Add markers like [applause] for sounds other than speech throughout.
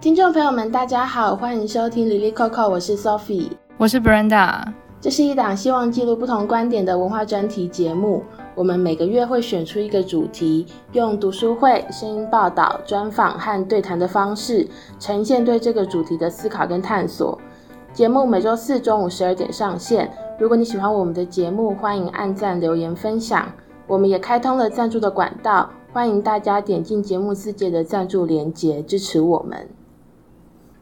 听众朋友们，大家好，欢迎收听 Lily Coco，我是 Sophie，我是 Brenda。这是一档希望记录不同观点的文化专题节目。我们每个月会选出一个主题，用读书会、声音报道、专访和对谈的方式，呈现对这个主题的思考跟探索。节目每周四中午十二点上线。如果你喜欢我们的节目，欢迎按赞、留言、分享。我们也开通了赞助的管道，欢迎大家点进节目自介的赞助连结，支持我们。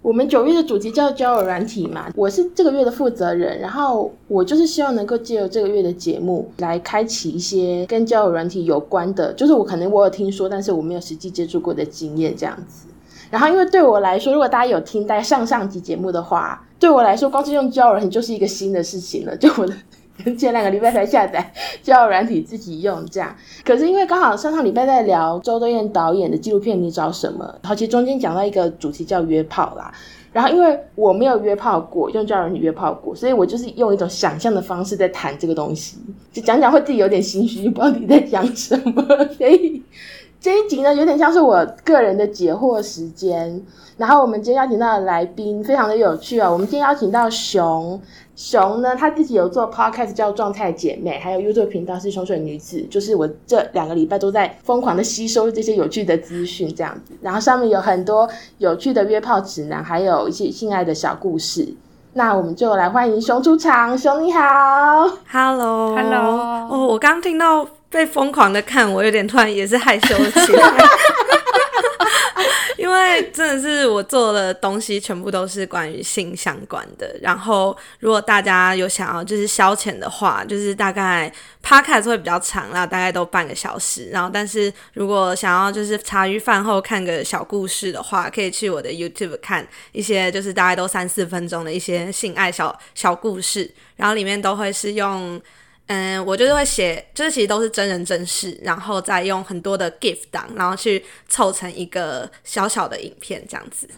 我们九月的主题叫交友软体嘛，我是这个月的负责人，然后我就是希望能够借由这个月的节目来开启一些跟交友软体有关的，就是我可能我有听说，但是我没有实际接触过的经验这样子。然后因为对我来说，如果大家有听在上上集节目的话，对我来说光是用交友软体就是一个新的事情了，就我的。[laughs] 前两个礼拜才下载 [laughs] 交友软体自己用这样，可是因为刚好上上礼拜在聊周冬燕导演的纪录片《你找什么》，然后其实中间讲到一个主题叫约炮啦，然后因为我没有约炮过，用交友软体约炮过，所以我就是用一种想象的方式在谈这个东西，就讲讲会自己有点心虚，不知道你在讲什么，[laughs] 所以这一集呢有点像是我个人的解惑时间。然后我们今天邀请到的来宾非常的有趣啊、哦，我们今天邀请到熊。熊呢，他自己有做 podcast 叫状态姐妹，还有 YouTube 频道是熊水女子。就是我这两个礼拜都在疯狂的吸收这些有趣的资讯，这样子。然后上面有很多有趣的约炮指南，还有一些性爱的小故事。那我们就来欢迎熊出场。熊你好，Hello，Hello。哦，我刚听到被疯狂的看，我有点突然也是害羞起来。[laughs] 因为真的是我做的东西全部都是关于性相关的，然后如果大家有想要就是消遣的话，就是大概 podcast 会比较长啦，大概都半个小时。然后但是如果想要就是茶余饭后看个小故事的话，可以去我的 YouTube 看一些就是大概都三四分钟的一些性爱小小故事，然后里面都会是用。嗯，我就是会写，就是其实都是真人真事，然后再用很多的 GIF 档，然后去凑成一个小小的影片这样子，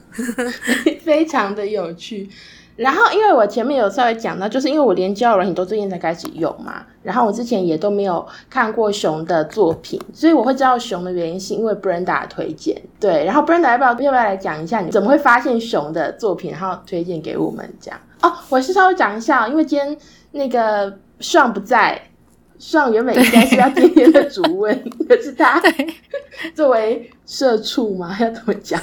[laughs] 非常的有趣。然后因为我前面有稍微讲到，就是因为我连交友软体都最近才开始用嘛，然后我之前也都没有看过熊的作品，所以我会知道熊的原因是因为 Brenda 推荐。对，然后 Brenda 要不要要不要来讲一下你怎么会发现熊的作品，然后推荐给我们这样？哦，我是稍微讲一下，因为今天那个。尚不在，上原本应该是要今天的主位，可是他 [laughs] 作为社畜嘛，要怎么讲？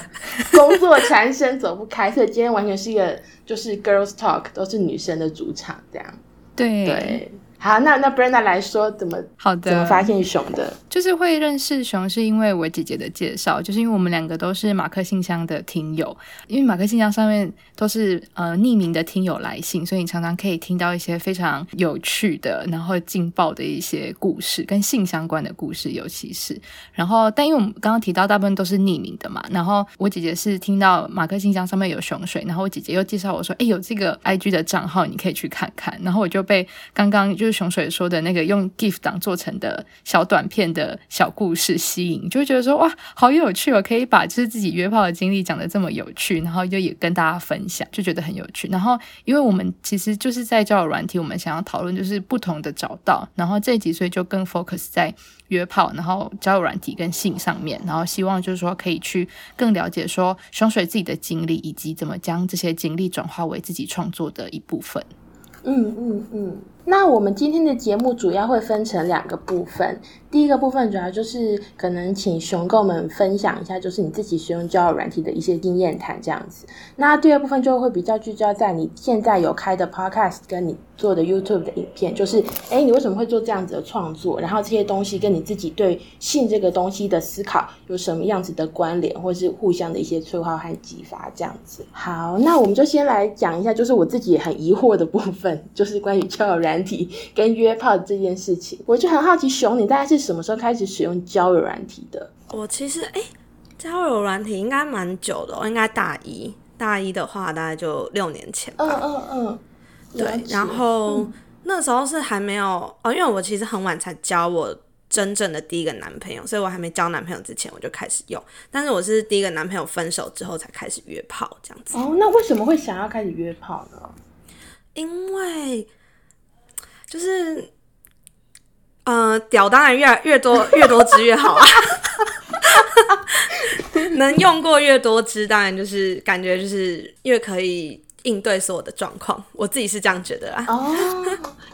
工作缠身走不开，所以今天完全是一个就是 girls talk，都是女生的主场这样。对对。好，那那 Brenda 来说怎么好的怎么发现熊的？就是会认识熊是因为我姐姐的介绍，就是因为我们两个都是马克信箱的听友，因为马克信箱上面都是呃匿名的听友来信，所以你常常可以听到一些非常有趣的，然后劲爆的一些故事，跟性相关的故事，尤其是然后，但因为我们刚刚提到大部分都是匿名的嘛，然后我姐姐是听到马克信箱上面有熊水，然后我姐姐又介绍我说，哎，有这个 IG 的账号，你可以去看看，然后我就被刚刚就是。熊水说的那个用 GIF 档做成的小短片的小故事吸引，就会觉得说哇，好有趣哦！可以把就是自己约炮的经历讲得这么有趣，然后就也跟大家分享，就觉得很有趣。然后因为我们其实就是在交友软体，我们想要讨论就是不同的找到，然后这一集所以就更 focus 在约炮，然后交友软体跟性上面，然后希望就是说可以去更了解说熊水自己的经历，以及怎么将这些经历转化为自己创作的一部分。嗯嗯嗯。那我们今天的节目主要会分成两个部分。第一个部分主要就是可能请熊跟我们分享一下，就是你自己使用交友软体的一些经验谈这样子。那第二部分就会比较聚焦在你现在有开的 Podcast 跟你做的 YouTube 的影片，就是诶，你为什么会做这样子的创作？然后这些东西跟你自己对性这个东西的思考有什么样子的关联，或是互相的一些催化和激发这样子。好，那我们就先来讲一下，就是我自己很疑惑的部分，就是关于交友软体跟约炮这件事情。我就很好奇，熊，你大概是。什么时候开始使用交友软体的？我其实哎、欸，交友软体应该蛮久的，我应该大一，大一的话大概就六年前吧。嗯嗯嗯，对。然后、嗯、那时候是还没有哦，因为我其实很晚才交我真正的第一个男朋友，所以我还没交男朋友之前我就开始用。但是我是第一个男朋友分手之后才开始约炮这样子。哦，那为什么会想要开始约炮呢？因为就是。屌当然越越多越多只越好啊！[laughs] 能用过越多支，当然就是感觉就是越可以应对所有的状况。我自己是这样觉得啦。哦，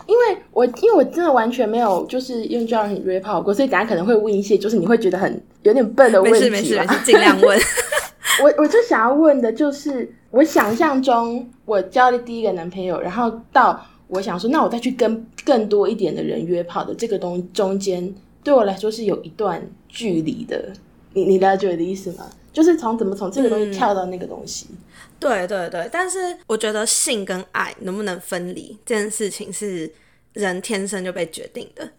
因为我因为我真的完全没有就是用这样约炮过，所以等下可能会问一些就是你会觉得很有点笨的问题。没事没事没事，尽量问。[laughs] 我我就想要问的就是，我想象中我交的第一个男朋友，然后到我想说，那我再去跟更多一点的人约炮的这个东中间，对我来说是有一段距离的。你你了解我的意思吗？就是从怎么从这个东西跳到那个东西。嗯，对对对，但是我觉得性跟爱能不能分离这件事情是人天生就被决定的。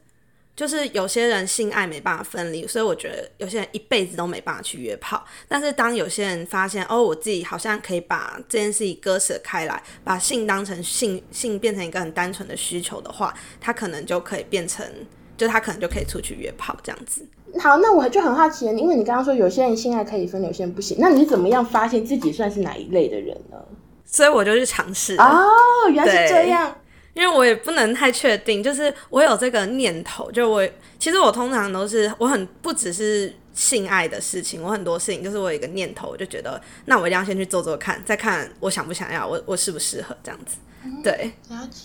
就是有些人性爱没办法分离，所以我觉得有些人一辈子都没办法去约炮。但是当有些人发现哦，我自己好像可以把这件事情割舍开来，把性当成性性变成一个很单纯的需求的话，他可能就可以变成，就他可能就可以出去约炮这样子。好，那我就很好奇，因为你刚刚说有些人性爱可以分，有些人不行，那你是怎么样发现自己算是哪一类的人呢？所以我就去尝试。哦，原来是这样。因为我也不能太确定，就是我有这个念头，就我其实我通常都是我很不只是性爱的事情，我很多事情就是我有一个念头，我就觉得那我一定要先去做做看，再看我想不想要，我我适不适合这样子。对，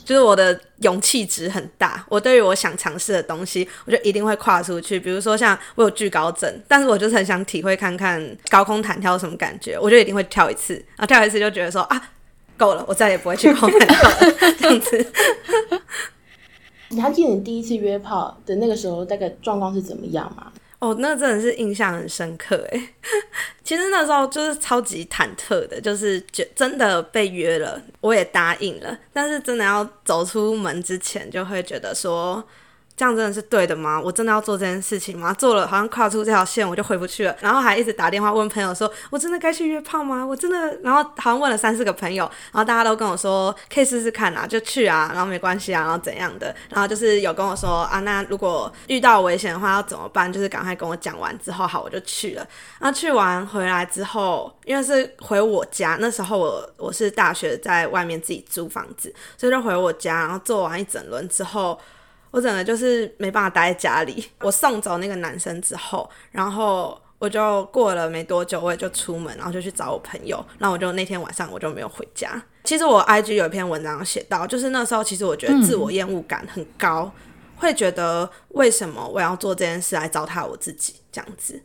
就是我的勇气值很大，我对于我想尝试的东西，我就一定会跨出去。比如说像我有惧高症，但是我就是很想体会看看高空弹跳什么感觉，我就一定会跳一次，然后跳一次就觉得说啊。够了，我再也不会去高空弹跳了。[laughs] 这样子，你还记得你第一次约炮的那个时候，大概状况是怎么样吗？哦，那真的是印象很深刻诶。[laughs] 其实那时候就是超级忐忑的，就是觉真的被约了，我也答应了，但是真的要走出门之前，就会觉得说。这样真的是对的吗？我真的要做这件事情吗？做了好像跨出这条线我就回不去了，然后还一直打电话问朋友说：“我真的该去约炮吗？”我真的，然后好像问了三四个朋友，然后大家都跟我说可以试试看啊，就去啊，然后没关系啊，然后怎样的，然后就是有跟我说啊，那如果遇到危险的话要怎么办？就是赶快跟我讲完之后，好，我就去了。然后去完回来之后，因为是回我家，那时候我我是大学在外面自己租房子，所以就回我家，然后做完一整轮之后。我整个就是没办法待在家里。我送走那个男生之后，然后我就过了没多久，我也就出门，然后就去找我朋友。然后我就那天晚上我就没有回家。其实我 IG 有一篇文章写到，就是那时候其实我觉得自我厌恶感很高，嗯、会觉得为什么我要做这件事来糟蹋我自己，这样子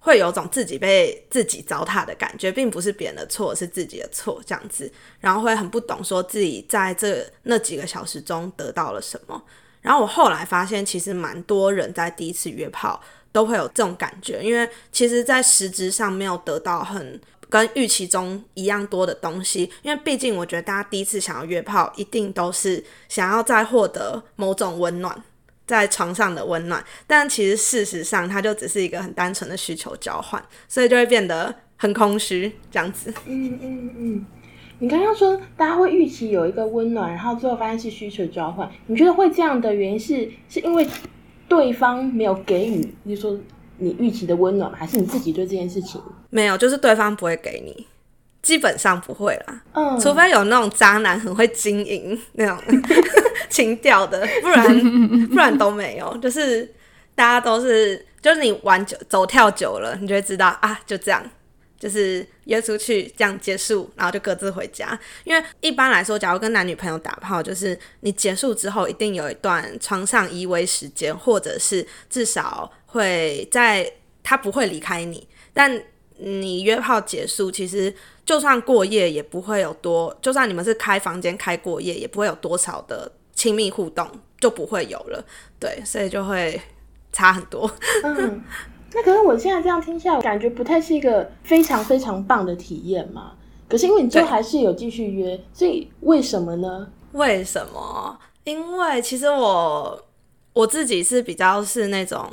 会有种自己被自己糟蹋的感觉，并不是别人的错，是自己的错，这样子。然后会很不懂说自己在这那几个小时中得到了什么。然后我后来发现，其实蛮多人在第一次约炮都会有这种感觉，因为其实，在实质上没有得到很跟预期中一样多的东西。因为毕竟，我觉得大家第一次想要约炮，一定都是想要再获得某种温暖，在床上的温暖。但其实事实上，它就只是一个很单纯的需求交换，所以就会变得很空虚，这样子。嗯嗯嗯。你刚刚说大家会预期有一个温暖，然后最后发现是需求交换。你觉得会这样的原因是是因为对方没有给予，比如说你预期的温暖，还是你自己对这件事情没有？就是对方不会给你，基本上不会啦。嗯，除非有那种渣男很会经营那种 [laughs] [laughs] 情调的，不然 [laughs] 不然都没有。就是大家都是，就是你玩久走跳久了，你就会知道啊，就这样。就是约出去这样结束，然后就各自回家。因为一般来说，假如跟男女朋友打炮，就是你结束之后一定有一段床上依偎时间，或者是至少会在他不会离开你。但你约炮结束，其实就算过夜也不会有多，就算你们是开房间开过夜，也不会有多少的亲密互动，就不会有了。对，所以就会差很多。[laughs] 嗯那可是我现在这样听下来，感觉不太是一个非常非常棒的体验嘛。可是因为你就还是有继续约，所以为什么呢？为什么？因为其实我我自己是比较是那种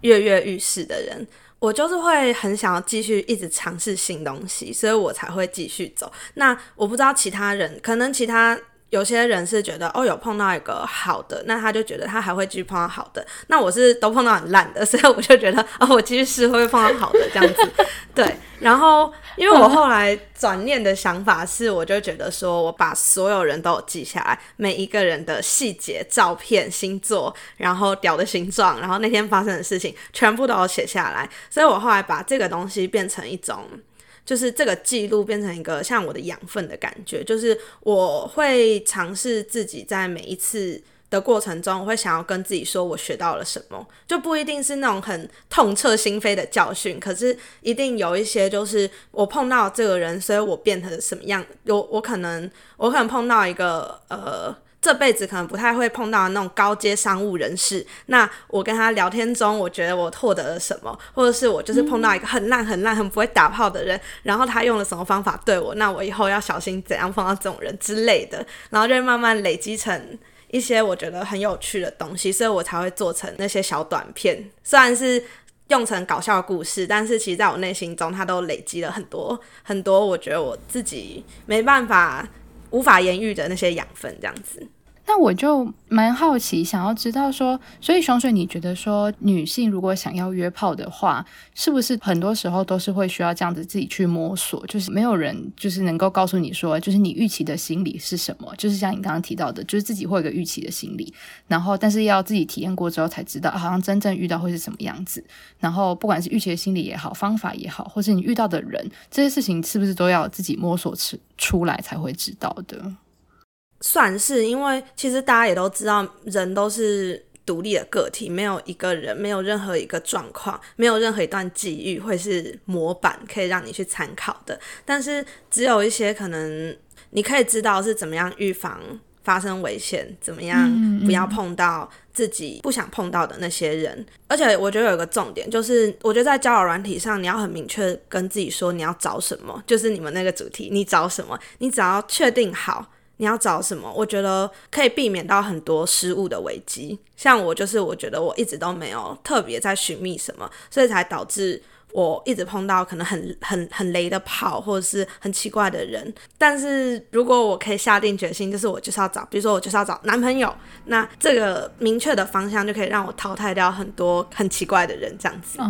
跃跃欲试的人，我就是会很想要继续一直尝试新东西，所以我才会继续走。那我不知道其他人，可能其他有些人是觉得哦，有碰到一个好的，那他就觉得他还会继续碰到好的。那我是都碰到很烂的，[laughs] 所以我就觉得哦，我继续试会不会碰到好的这样子。[laughs] 对，然后因为我后来转念的想法是，我就觉得说我把所有人都有记下来，每一个人的细节、照片、星座，然后屌的形状，然后那天发生的事情，全部都有写下来。所以我后来把这个东西变成一种。就是这个记录变成一个像我的养分的感觉，就是我会尝试自己在每一次的过程中，我会想要跟自己说我学到了什么，就不一定是那种很痛彻心扉的教训，可是一定有一些就是我碰到这个人，所以我变成什么样，我我可能我可能碰到一个呃。这辈子可能不太会碰到那种高阶商务人士。那我跟他聊天中，我觉得我获得了什么，或者是我就是碰到一个很烂、很烂、很不会打炮的人，然后他用了什么方法对我，那我以后要小心怎样碰到这种人之类的，然后就会慢慢累积成一些我觉得很有趣的东西，所以我才会做成那些小短片。虽然是用成搞笑的故事，但是其实在我内心中，它都累积了很多很多，我觉得我自己没办法。无法言喻的那些养分，这样子。那我就蛮好奇，想要知道说，所以熊水，你觉得说，女性如果想要约炮的话，是不是很多时候都是会需要这样子自己去摸索？就是没有人就是能够告诉你说，就是你预期的心理是什么？就是像你刚刚提到的，就是自己会有个预期的心理，然后但是要自己体验过之后才知道，好像真正遇到会是什么样子。然后不管是预期的心理也好，方法也好，或是你遇到的人，这些事情是不是都要自己摸索出出来才会知道的？算是，因为其实大家也都知道，人都是独立的个体，没有一个人，没有任何一个状况，没有任何一段际遇会是模板可以让你去参考的。但是，只有一些可能你可以知道是怎么样预防发生危险，怎么样不要碰到自己不想碰到的那些人。嗯嗯。而且，我觉得有一个重点，就是我觉得在交友软体上，你要很明确跟自己说你要找什么，就是你们那个主题，你找什么，你只要确定好。你要找什么？我觉得可以避免到很多失误的危机。像我就是，我觉得我一直都没有特别在寻觅什么，所以才导致我一直碰到可能很很很雷的炮，或者是很奇怪的人。但是如果我可以下定决心，就是我就是要找，比如说我就是要找男朋友，那这个明确的方向就可以让我淘汰掉很多很奇怪的人，这样子。哦，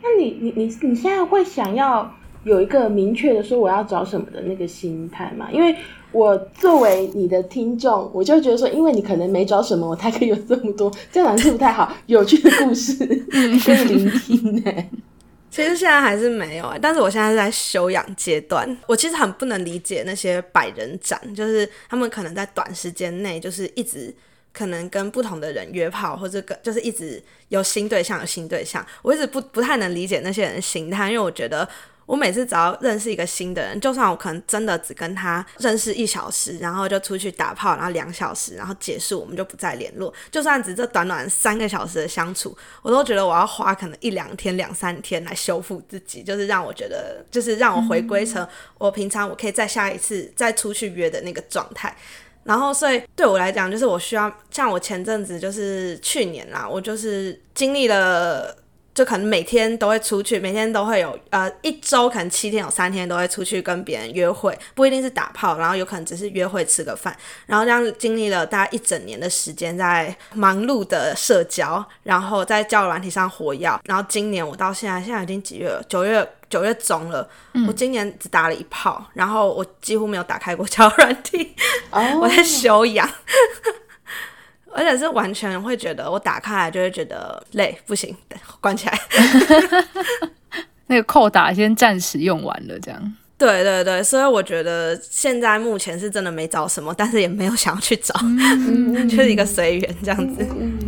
那你你你你现在会想要有一个明确的说我要找什么的那个心态嘛？因为我作为你的听众，我就觉得说，因为你可能没找什么，我才可以有这么多，这样是不太好，有趣的故事可以聆听呢。其实现在还是没有，但是我现在是在修养阶段。我其实很不能理解那些百人斩，就是他们可能在短时间内，就是一直可能跟不同的人约炮，或者跟就是一直有新对象，有新对象。我一直不不太能理解那些人的心态，因为我觉得。我每次只要认识一个新的人，就算我可能真的只跟他认识一小时，然后就出去打炮，然后两小时，然后结束，我们就不再联络。就算只这短短三个小时的相处，我都觉得我要花可能一两天、两三天来修复自己，就是让我觉得，就是让我回归成我平常我可以再下一次再出去约的那个状态。然后，所以对我来讲，就是我需要像我前阵子，就是去年啦，我就是经历了。就可能每天都会出去，每天都会有呃一周可能七天有三天都会出去跟别人约会，不一定是打炮，然后有可能只是约会吃个饭，然后这样经历了大概一整年的时间在忙碌的社交，然后在交友软体上活跃，然后今年我到现在现在已经几月了？九月九月中了，嗯，我今年只打了一炮，然后我几乎没有打开过交友软体，哦，[laughs] 我在休养。而且是完全会觉得，我打开来就会觉得累，不行，[laughs] 关起来。[laughs] 那个扣打先暂时用完了，这样。对对对，所以我觉得现在目前是真的没找什么，但是也没有想要去找，嗯、[laughs] 就是一个随缘这样子。嗯。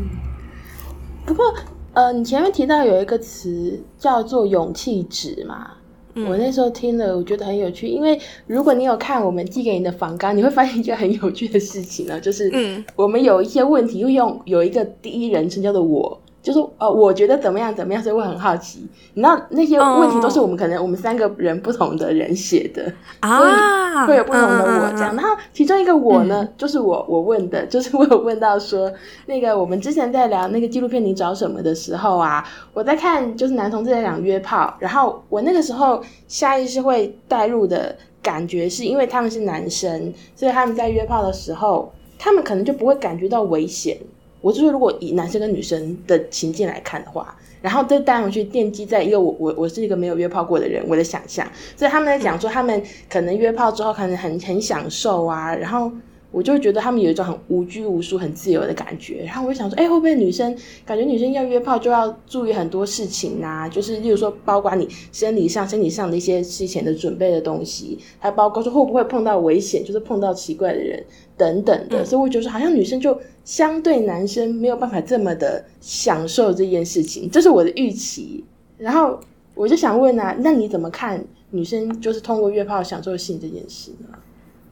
不过，呃，你前面提到有一个词叫做勇气值嘛？嗯、我那时候听了，我觉得很有趣，因为如果你有看我们寄给你的访纲，你会发现一件很有趣的事情呢，就是我们有一些问题会用有一个第一人称叫做我。就是呃，我觉得怎么样怎么样，所以我很好奇。你知道那些问题都是我们可能我们三个人不同的人写的啊，所以会有不同的我这样。然后其中一个我呢，嗯、就是我我问的，[laughs] 就是我有问到说，那个我们之前在聊那个纪录片你找什么的时候啊，我在看就是男同志在讲约炮，然后我那个时候下意识会带入的感觉是因为他们是男生，所以他们在约炮的时候，他们可能就不会感觉到危险。我就是，如果以男生跟女生的情境来看的话，然后这带回去奠基在一个我我我是一个没有约炮过的人，我的想象，所以他们在讲说他们可能约炮之后可能很很享受啊，然后。我就觉得他们有一种很无拘无束、很自由的感觉，然后我就想说，哎，会不会女生感觉女生要约炮就要注意很多事情啊？就是例如说，包括你生理上、身体上的一些事前的准备的东西，还包括说会不会碰到危险，就是碰到奇怪的人等等的。嗯、所以我觉得好像女生就相对男生没有办法这么的享受这件事情，这是我的预期。然后我就想问啊，那你怎么看女生就是通过约炮享受性这件事呢？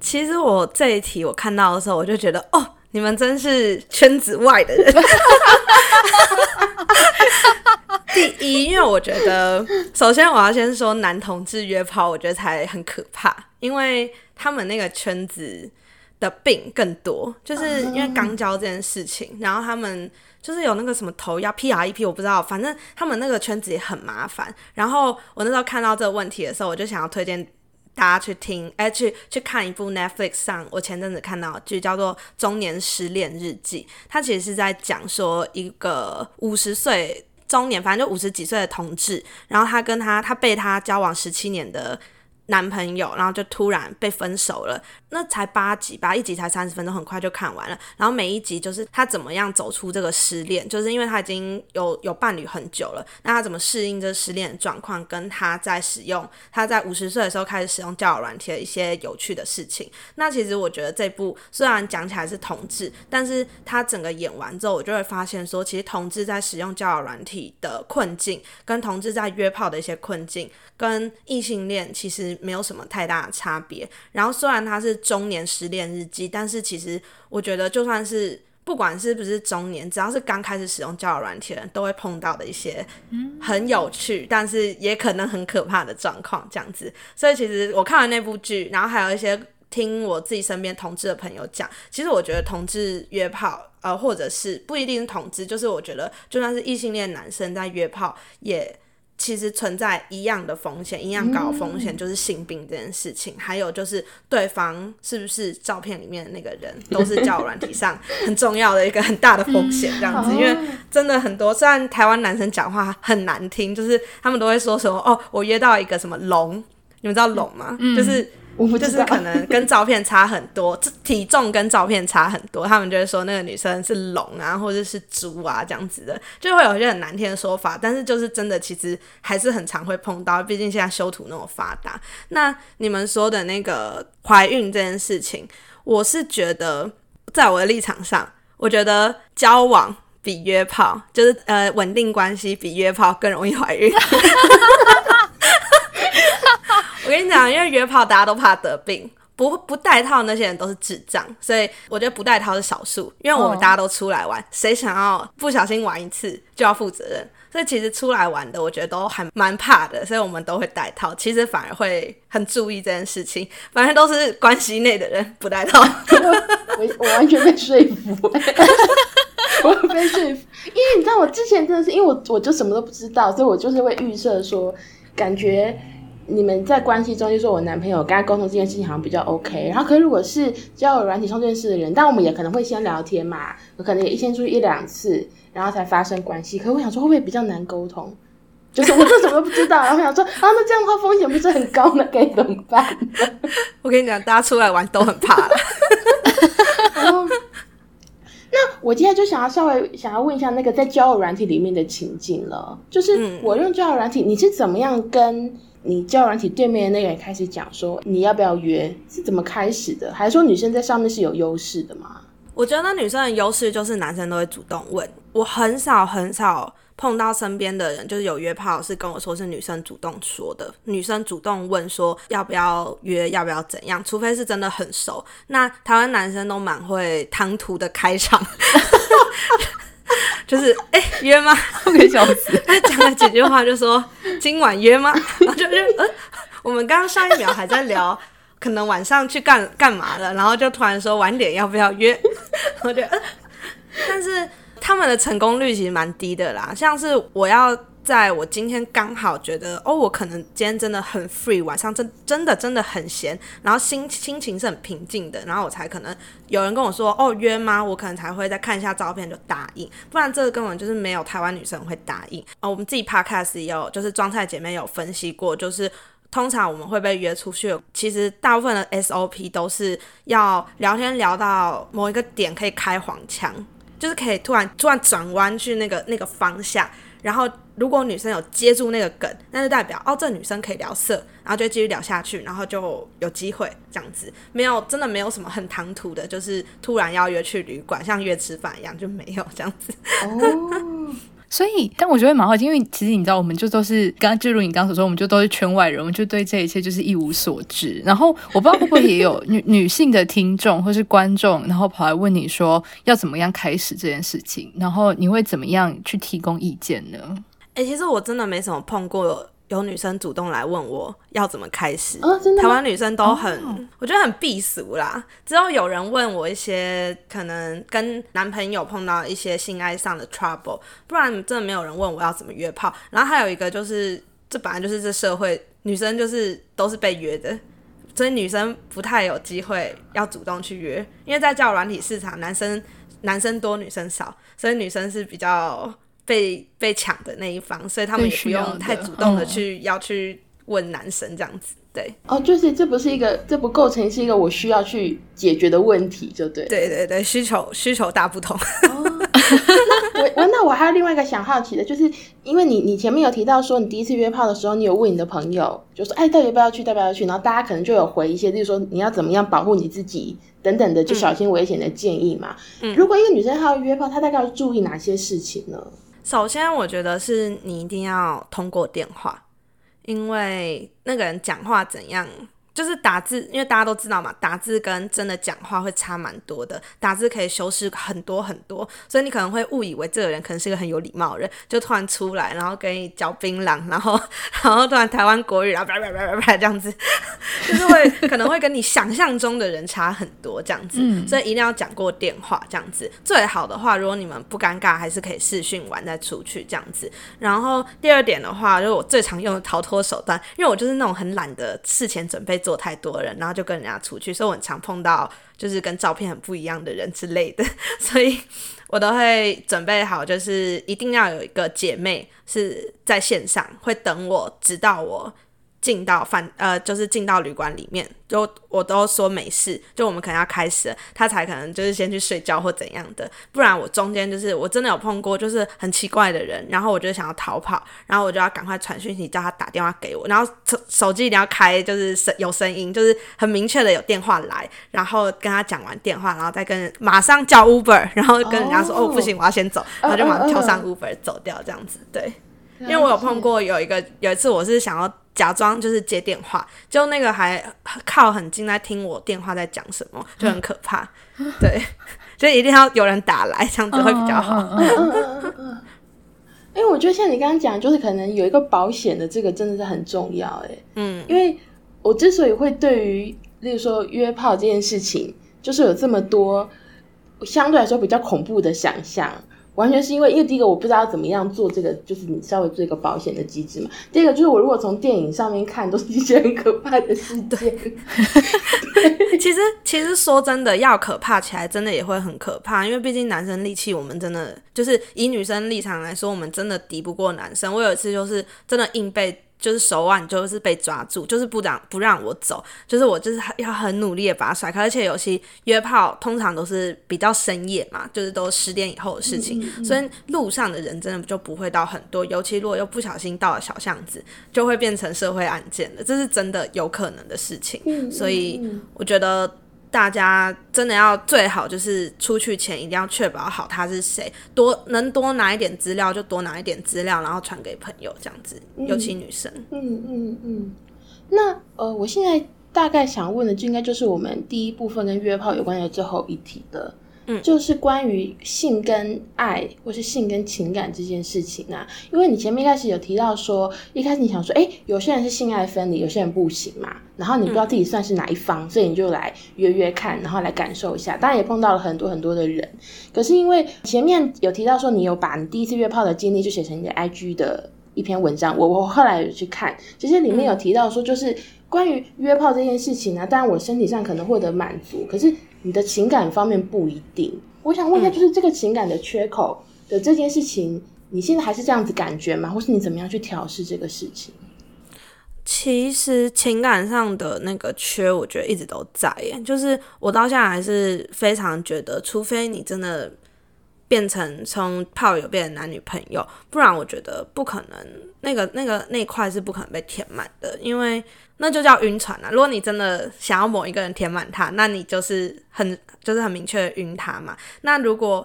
其实我这一题我看到的时候，我就觉得哦，你们真是圈子外的人。第一，因为我觉得，首先我要先说男同志约炮，我觉得才很可怕，因为他们那个圈子的病更多，就是因为肛交这件事情，然后他们就是有那个什么头要 PrEP，我不知道，反正他们那个圈子也很麻烦。然后我那时候看到这个问题的时候，我就想要推荐。大家去听，哎、去去看一部 Netflix 上，我前阵子看到的剧叫做《中年失恋日记》，他其实是在讲说一个五十岁中年，反正就五十几岁的同志，然后他跟他他被他交往十七年的。男朋友，然后就突然被分手了。那才八集吧，一集才三十分钟，很快就看完了。然后每一集就是他怎么样走出这个失恋，就是因为他已经有有伴侣很久了。那他怎么适应这失恋的状况，跟他在使用他在五十岁的时候开始使用交友软体的一些有趣的事情。那其实我觉得这部虽然讲起来是同志，但是他整个演完之后，我就会发现说，其实同志在使用交友软体的困境，跟同志在约炮的一些困境，跟异性恋其实。没有什么太大的差别。然后虽然他是中年失恋日记，但是其实我觉得，就算是不管是不是中年，只要是刚开始使用交友软体的人，都会碰到的一些很有趣，但是也可能很可怕的状况，这样子。所以其实我看完那部剧，然后还有一些听我自己身边同志的朋友讲，其实我觉得同志约炮，呃，或者是不一定是同志，就是我觉得就算是异性恋男生在约炮也。其实存在一样的风险，一样高的风险，就是性病这件事情。嗯、还有就是对方是不是照片里面的那个人，都是交友软体上很重要的一个很大的风险。[laughs] 这样子，嗯、因为真的很多，虽然台湾男生讲话很难听，就是他们都会说什么哦，我约到一个什么龙，你们知道龙吗？嗯、就是。就是可能跟照片差很多，这体重跟照片差很多，他们就会说那个女生是龙啊，或者是猪啊这样子的，就会有一些很难听的说法。但是就是真的，其实还是很常会碰到，毕竟现在修图那么发达。那你们说的那个怀孕这件事情，我是觉得，在我的立场上，我觉得交往比约炮，就是呃稳定关系比约炮更容易怀孕。[laughs] 我跟你讲，因为约炮大家都怕得病，不不戴套那些人都是智障，所以我觉得不戴套是少数。因为我们大家都出来玩，谁、想要不小心玩一次就要负责任，所以其实出来玩的我觉得都还蛮怕的，所以我们都会戴套。其实反而会很注意这件事情，反正都是关系内的人不戴套。我我完全被说服，[laughs] 我被说服，因为你知道我之前真的是因为我我就什么都不知道，所以我就是会预设说感觉。你们在关系中就说，我男朋友跟他沟通这件事情好像比较 OK，然后可是如果是交友软体上认识的人，但我们也可能会先聊天嘛，我可能也先出去一两次，然后才发生关系。可是我想说，会不会比较难沟通？就是我这什么都不知道，[laughs] 然后我想说，啊，那这样的话风险不是很高，那该怎么办？我跟你讲，大家出来玩都很怕。[laughs] 然后，那我今天就想要稍微想要问一下那个在交友软体里面的情境了，就是我用交友软体，你是怎么样跟？你交友软体对面的那个人开始讲说，你要不要约？是怎么开始的？还是说女生在上面是有优势的吗？我觉得那女生的优势就是男生都会主动问。我很少很少碰到身边的人，就是有约炮是跟我说是女生主动说的，女生主动问说要不要约，要不要怎样？除非是真的很熟。那台湾男生都蛮会唐突的开场。就是哎、欸、约吗？我可以笑死。[laughs] 他讲了几句话，就说今晚约吗？然后就就嗯、呃，我们刚刚上一秒还在聊，可能晚上去干干嘛了，然后就突然说晚点要不要约？我觉得，但是他们的成功率其实蛮低的啦。像是我要。在我今天刚好觉得，哦，我可能今天真的很 free，晚上真真的真的很闲，然后心心情是很平静的，然后我才可能有人跟我说，哦，约吗？我可能才会再看一下照片就答应，不然这个根本就是没有台湾女生会答应。哦，我们自己 podcast 也有，就是装菜姐妹有分析过，就是。通常我们会被约出去，其实大部分的 SOP 都是要聊天聊到某一个点可以开黄腔，就是可以突然突然转弯去那个那个方向，然后如果女生有接住那个梗，那就代表哦，这女生可以聊色，然后就继续聊下去，然后就有机会这样子。没有真的没有什么很唐突的，就是突然要约去旅馆，像约吃饭一样就没有这样子。所以，但我觉得蛮好，因为其实你知道，我们就都是刚刚就如你刚所说，我们就都是圈外人，我们就对这一切就是一无所知。然后我不知道会不会也有女女性的听众或是观众，然后跑来问你说要怎么样开始这件事情，然后你会怎么样去提供意见呢？哎、其实我真的没什么碰过。有女生主动来问我要怎么开始，哦、台湾女生都很，哦、我觉得很避俗啦。只有有人问我一些可能跟男朋友碰到一些性爱上的 trouble，不然真的没有人问我要怎么约炮。然后还有一个就是，这本来就是这社会女生就是都是被约的，所以女生不太有机会要主动去约，因为在交友软体市场，男生男生多女生少，所以女生是比较。被被抢的那一方，所以他们也不用太主动的去的要去问男生这样子，对。哦，就是这不是一个，这不构成是一个我需要去解决的问题，就对。对对对，需求需求大不同。[laughs] 我那我还有另外一个想好奇的，就是因为你你前面有提到说，你第一次约炮的时候，你有问你的朋友，就说哎，到底要不要去，要不要去？然后大家可能就有回一些，就是说你要怎么样保护你自己等等的，就小心危险的建议嘛。嗯、如果一个女生她要约炮，她大概要注意哪些事情呢？首先，我觉得是你一定要通过电话，因为那个人讲话怎样。就是打字，因为大家都知道嘛，打字跟真的讲话会差蛮多的。打字可以修饰很多很多，所以你可能会误以为这个人可能是一个很有礼貌的人，就突然出来，然后给你嚼槟榔，然后然后突然台湾国语，然后叭叭叭叭叭这样子，[laughs] 就是会可能会跟你想象中的人差很多这样子。嗯，所以一定要讲过电话这样子。最好的话，如果你们不尴尬，还是可以视讯完再出去这样子。然后第二点的话，就是我最常用的逃脱手段，因为我就是那种很懒的事前准备。做做太多人，然后就跟人家出去，所以我很常碰到就是跟照片很不一样的人之类的，所以我都会准备好，就是一定要有一个姐妹是在线上会等我，直到我。进到饭呃，就是进到旅馆里面，就我都说没事，就我们可能要开始了，他才可能就是先去睡觉或怎样的，不然我中间就是我真的有碰过，就是很奇怪的人，然后我就想要逃跑，然后我就要赶快传讯息叫他打电话给我，然后手手机一定要开，就是声有声音，就是很明确的有电话来，然后跟他讲完电话，然后再跟马上叫 Uber，然后跟人家说哦，哦不行，我要先走，然后就马上跳上 Uber 走掉这样子，对，因为我有碰过有一个有一次我是想要。假装就是接电话，就那个还靠很近在听我电话在讲什么，就很可怕。对，[laughs] 所以一定要有人打来，这样子会比较好。因为我觉得像你刚刚讲，就是可能有一个保险的这个真的是很重要。哎，嗯，因为我之所以会对于，例如说约炮这件事情，就是有这么多相对来说比较恐怖的想象。完全是因为，因为第一个我不知道怎么样做这个，就是你稍微做一个保险的机制嘛。第二个就是我如果从电影上面看，都是一些很可怕的事。对，[laughs] 其实其实说真的，要可怕起来，真的也会很可怕。因为毕竟男生力气，我们真的就是以女生立场来说，我们真的敌不过男生。我有一次就是真的硬被。就是手腕就是被抓住，就是不让不让我走，就是我就是要很努力的把他甩开，而且尤其约炮通常都是比较深夜嘛，就是都十点以后的事情，嗯嗯嗯，所以路上的人真的就不会到很多，尤其如果又不小心到了小巷子，就会变成社会案件了，这是真的有可能的事情，所以我觉得。大家真的要最好就是出去前一定要确保好他是谁，多能多拿一点资料就多拿一点资料，然后传给朋友这样子，尤其女生。嗯嗯嗯。那呃，我现在大概想问的就应该就是我们第一部分跟约炮有关的最后一题的。嗯，就是关于性跟爱，或是性跟情感这件事情啊，因为你前面一开始有提到说，一开始你想说，哎、欸，有些人是性爱分离，有些人不行嘛，然后你不知道自己算是哪一方，嗯、所以你就来约约看，然后来感受一下。当然也碰到了很多很多的人，可是因为前面有提到说，你有把你第一次约炮的经历就写成你的 IG 的。一篇文章，我我后来有去看，其实里面有提到说，就是关于约炮这件事情呢、啊，当然我身体上可能获得满足，可是你的情感方面不一定。我想问一下，就是这个情感的缺口的这件事情，你现在还是这样子感觉吗？或是你怎么样去调试这个事情？其实情感上的那个缺，我觉得一直都在耶。就是我到现在还是非常觉得，除非你真的变成从炮友变成男女朋友，不然我觉得不可能。那个、那个那块是不可能被填满的，因为那就叫晕船啊。如果你真的想要某一个人填满他，那你就是很就是很明确的晕他嘛。那如果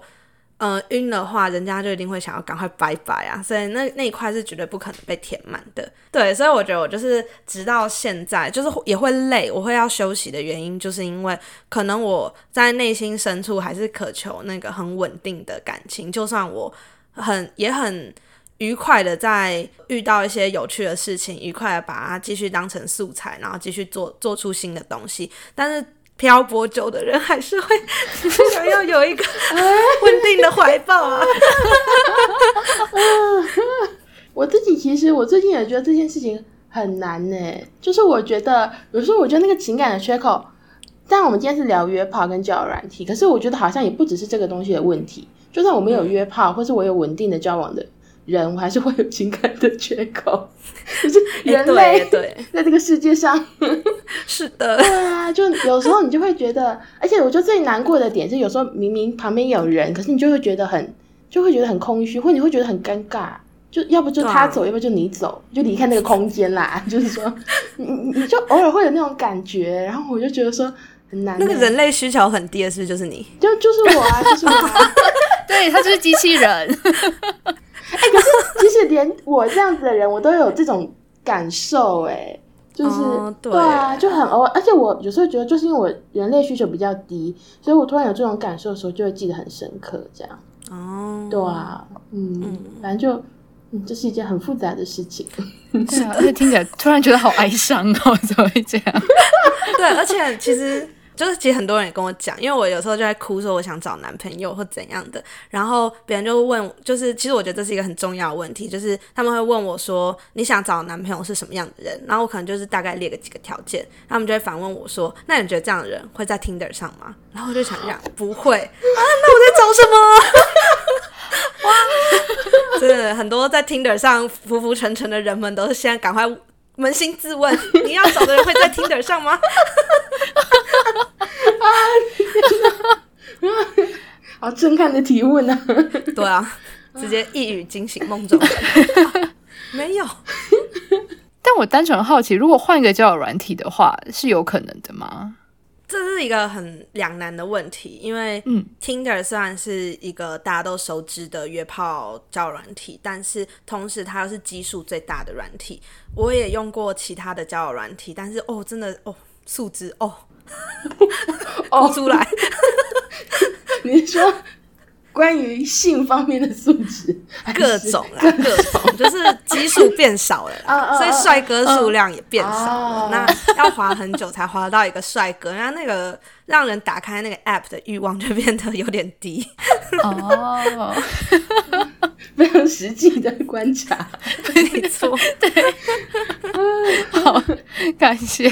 呃，晕的话，人家就一定会想要赶快拜拜啊，所以那那一块是绝对不可能被填满的。对，所以我觉得我就是直到现在，就是也会累，我会要休息的原因，就是因为可能我在内心深处还是渴求那个很稳定的感情，就算我很也很愉快的在遇到一些有趣的事情，愉快的把它继续当成素材，然后继续做做出新的东西，但是。漂泊久的人还是会 [laughs] 想要有一个稳定的怀抱啊！[laughs] 我自己其实我最近也觉得这件事情很难呢，就是我觉得有时候我觉得那个情感的缺口，但我们今天是聊约炮跟交友软体，可是我觉得好像也不只是这个东西的问题，就算我没有约炮，或是我有稳定的交往的。人我还是会有情感的缺口，[laughs] 就是人类对，[laughs] 在这个世界上 [laughs] 是的，对啊，就有时候你就会觉得，而且我觉得最难过的点是，有时候明明旁边有人，可是你就会觉得很，就会觉得很空虚，或你会觉得很尴尬，就要不就他走，要不就你走，就离开那个空间啦。就是说，你你就偶尔会有那种感觉，然后我就觉得说很难。那个人类需求很低的是不是就是你？就就是我啊，就是我啊，对，他就是机器人。哎、欸，可是其实连我这样子的人，我都有这种感受，哎，就是、哦、对，对啊，就很偶尔。而且我有时候觉得，就是因为我人类需求比较低，所以我突然有这种感受的时候，就会记得很深刻，这样。哦，对啊，嗯，嗯反正就，嗯，这是一件很复杂的事情。对啊，而且听起来突然觉得好哀伤哦，怎么会这样？[laughs] 对，而且其实。就是其实很多人也跟我讲，因为我有时候就在哭，说我想找男朋友或怎样的，然后别人就问，就是其实我觉得这是一个很重要的问题，就是他们会问我说，你想找男朋友是什么样的人？然后我可能就是大概列个几个条件，他们就会反问我说，那你觉得这样的人会在 Tinder 上吗？然后我就想这样，不会啊，那我在找什么？哇，真的很多在 Tinder 上浮浮沉沉的人们，都是现在赶快扪心自问，你要找的人会在 Tinder 上吗？啊！[laughs] 好震撼的提问啊！对啊，直接一语惊醒梦中人。[laughs] 没有，但我单纯好奇，如果换一个交友软体的话，是有可能的吗？这是一个很两难的问题，因为嗯，Tinder 虽然是一个大家都熟知的约炮交友软体，但是同时它又是基数最大的软体。我也用过其他的交友软体，但是哦，真的哦，素质哦。[laughs] 哦，出来！[laughs] 你说关于性方面的素质，[laughs] 各种啦，各种，就是基数变少了，所以帅哥数量也变少了。那要滑很久才滑到一个帅哥，然后那个让人打开那个 app 的欲望就变得有点低。哦，非常实际的观察，没错，对，好，感谢。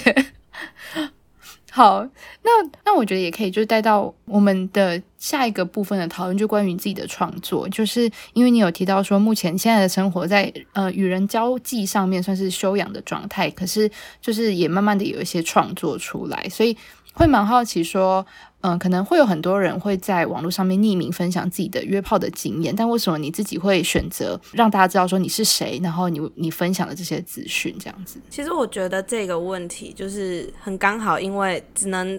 好，那那我觉得也可以，就带到我们的下一个部分的讨论，就关于自己的创作，就是因为你有提到说，目前现在的生活在呃与人交际上面算是修养的状态，可是就是也慢慢的有一些创作出来，所以会蛮好奇说。嗯，可能会有很多人会在网络上面匿名分享自己的约炮的经验，但为什么你自己会选择让大家知道说你是谁，然后你你分享的这些资讯这样子？其实我觉得这个问题就是很刚好，因为只能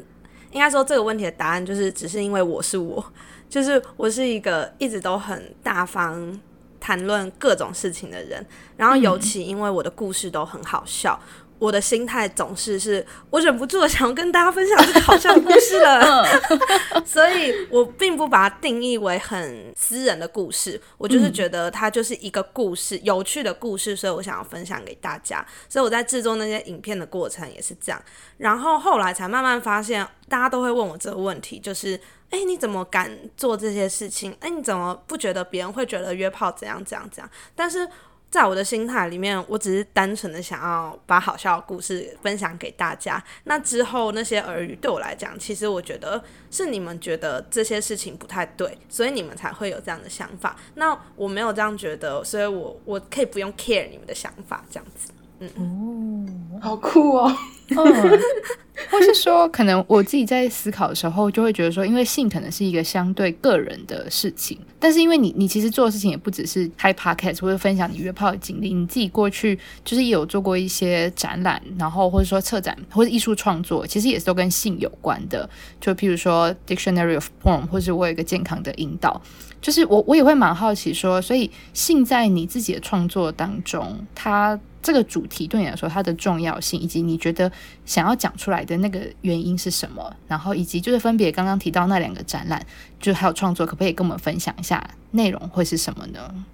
应该说这个问题的答案就是只是因为我是我，[laughs] 就是我是一个一直都很大方谈论各种事情的人，然后尤其因为我的故事都很好笑。我的心态总是是我忍不住的 [laughs] 想要跟大家分享这个好笑的故事了，[laughs] 所以我并不把它定义为很私人的故事，我就是觉得它就是一个故事，有趣的故事，所以我想要分享给大家。所以我在制作那些影片的过程也是这样，然后后来才慢慢发现，大家都会问我这个问题，就是哎，你怎么敢做这些事情？哎，你怎么不觉得别人会觉得约炮怎样怎样怎样？但是。在我的心态里面，我只是单纯的想要把好笑的故事分享给大家。那之后那些耳语对我来讲，其实我觉得是你们觉得这些事情不太对，所以你们才会有这样的想法。那我没有这样觉得，所以我我可以不用 care 你们的想法，这样子。嗯哦，好酷哦。嗯，[laughs] 或是说，可能我自己在思考的时候，就会觉得说，因为性可能是一个相对个人的事情，但是因为你，你其实做的事情也不只是开 podcast 或者分享你约炮的经历，你自己过去就是也有做过一些展览，然后或者说策展或者艺术创作，其实也是都跟性有关的。就譬如说 Dictionary of Porn，或者我有一个健康的引导，就是我我也会蛮好奇说，所以性在你自己的创作当中，它。这个主题对你来说它的重要性，以及你觉得想要讲出来的那个原因是什么？然后以及就是分别刚刚提到那两个展览，就还有创作，可不可以跟我们分享一下内容会是什么呢？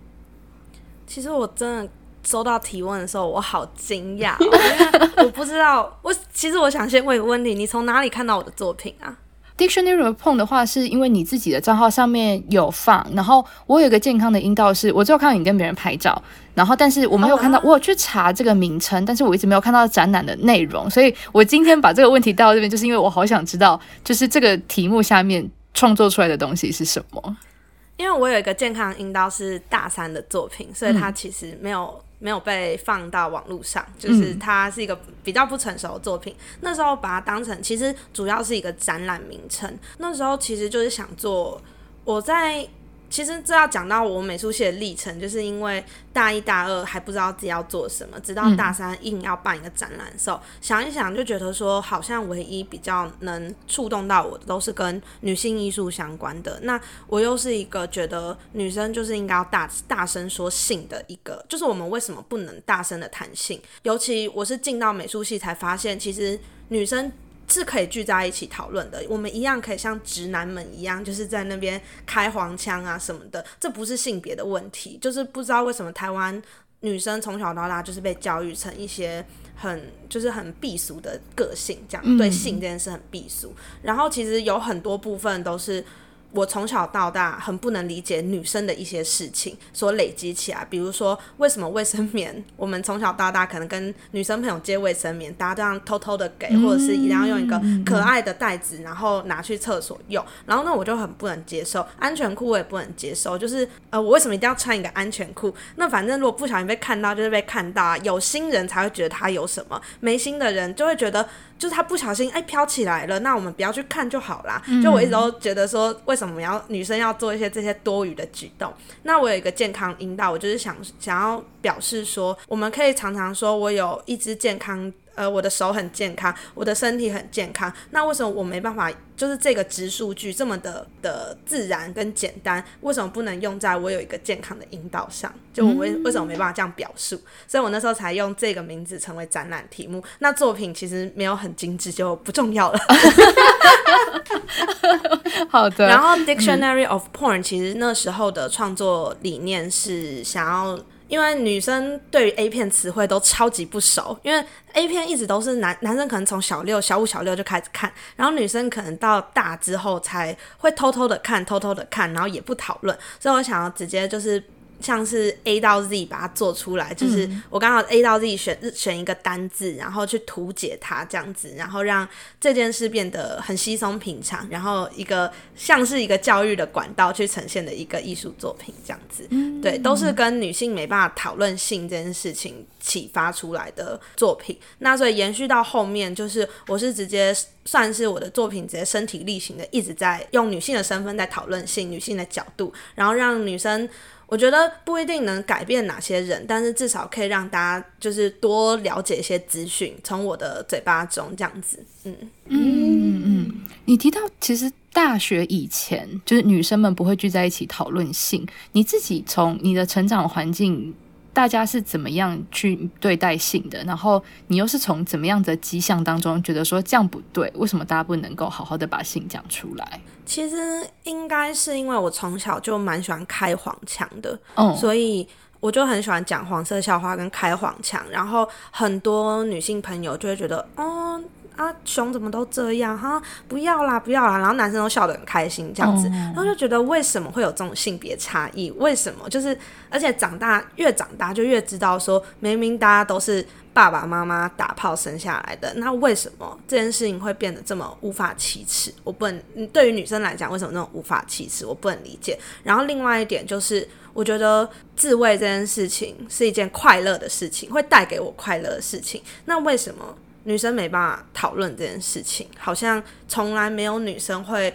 其实我真的收到提问的时候，我好惊讶，因为我不知道。我其实我想先问一个问题：你从哪里看到我的作品啊？Dictionary Porn 的话，是因为你自己的账号上面有放，然后我有一个健康的阴道是，我只有看到你跟别人拍照，然后但是我没有看到，我有去查这个名称，但是我一直没有看到展览的内容，所以我今天把这个问题带到这边，就是因为我好想知道，就是这个题目下面创作出来的东西是什么？因为我有一个健康阴道是大三的作品，所以它其实没有。没有被放到网络上，就是它是一个比较不成熟的作品。嗯、那时候把它当成，其实主要是一个展览名称。那时候其实就是想做我在。其实这要讲到我美术系的历程，就是因为大一、大二还不知道自己要做什么，直到大三硬要办一个展览的时候，嗯、想一想就觉得说，好像唯一比较能触动到我的都是跟女性艺术相关的。那我又是一个觉得女生就是应该要大大声说性的一个，就是我们为什么不能大声的谈性？尤其我是进到美术系才发现，其实女生。是可以聚在一起讨论的，我们一样可以像直男们一样，就是在那边开黄腔啊什么的，这不是性别的问题，就是不知道为什么台湾女生从小到大就是被教育成一些很就是很避俗的个性，这样对性这件事很避俗，然后其实有很多部分都是。我从小到大很不能理解女生的一些事情所累积起来，比如说为什么卫生棉，我们从小到大可能跟女生朋友借卫生棉，大家这样偷偷的给，或者是一定要用一个可爱的袋子，然后拿去厕所用。然后呢，我就很不能接受，安全裤我也不能接受，就是呃，我为什么一定要穿一个安全裤？那反正如果不小心被看到，就是被看到啊。有心人才会觉得他有什么，没心的人就会觉得。就是他不小心哎飘起来了，那我们不要去看就好啦。嗯、就我一直都觉得说，为什么要女生要做一些这些多余的举动？那我有一个健康引导，我就是想想要表示说，我们可以常常说我有一只健康。呃，我的手很健康，我的身体很健康，那为什么我没办法？就是这个直数据这么的的自然跟简单，为什么不能用在我有一个健康的引导上？就我为为什么没办法这样表述？所以我那时候才用这个名字成为展览题目。那作品其实没有很精致，就不重要了。[laughs] 好的。然后 Dictionary of Porn 其实那时候的创作理念是想要。因为女生对于 A 片词汇都超级不熟，因为 A 片一直都是男男生可能从小六、小五、小六就开始看，然后女生可能到大之后才会偷偷的看、偷偷的看，然后也不讨论，所以我想要直接就是。像是 A 到 Z 把它做出来，就是我刚好 A 到 Z 选选一个单字，然后去图解它这样子，然后让这件事变得很稀松平常，然后一个像是一个教育的管道去呈现的一个艺术作品这样子，对，都是跟女性没办法讨论性这件事情启发出来的作品。那所以延续到后面，就是我是直接算是我的作品直接身体力行的一直在用女性的身份在讨论性，女性的角度，然后让女生。我觉得不一定能改变哪些人，但是至少可以让大家就是多了解一些资讯，从我的嘴巴中这样子。嗯嗯嗯，你提到其实大学以前就是女生们不会聚在一起讨论性，你自己从你的成长环境。大家是怎么样去对待性的？然后你又是从怎么样的迹象当中觉得说这样不对？为什么大家不能够好好的把性讲出来？其实应该是因为我从小就蛮喜欢开黄腔的，嗯，所以我就很喜欢讲黄色笑话跟开黄腔。然后很多女性朋友就会觉得，哦。啊，熊怎么都这样哈，不要啦，不要啦，然后男生都笑得很开心这样子，然后就觉得为什么会有这种性别差异？为什么就是而且长大越长大就越知道说，明明大家都是爸爸妈妈打炮生下来的，那为什么这件事情会变得这么无法启齿？我不能，对于女生来讲，为什么那种无法启齿？我不能理解。然后另外一点就是。我觉得自慰这件事情是一件快乐的事情，会带给我快乐的事情。那为什么女生没办法讨论这件事情？好像从来没有女生会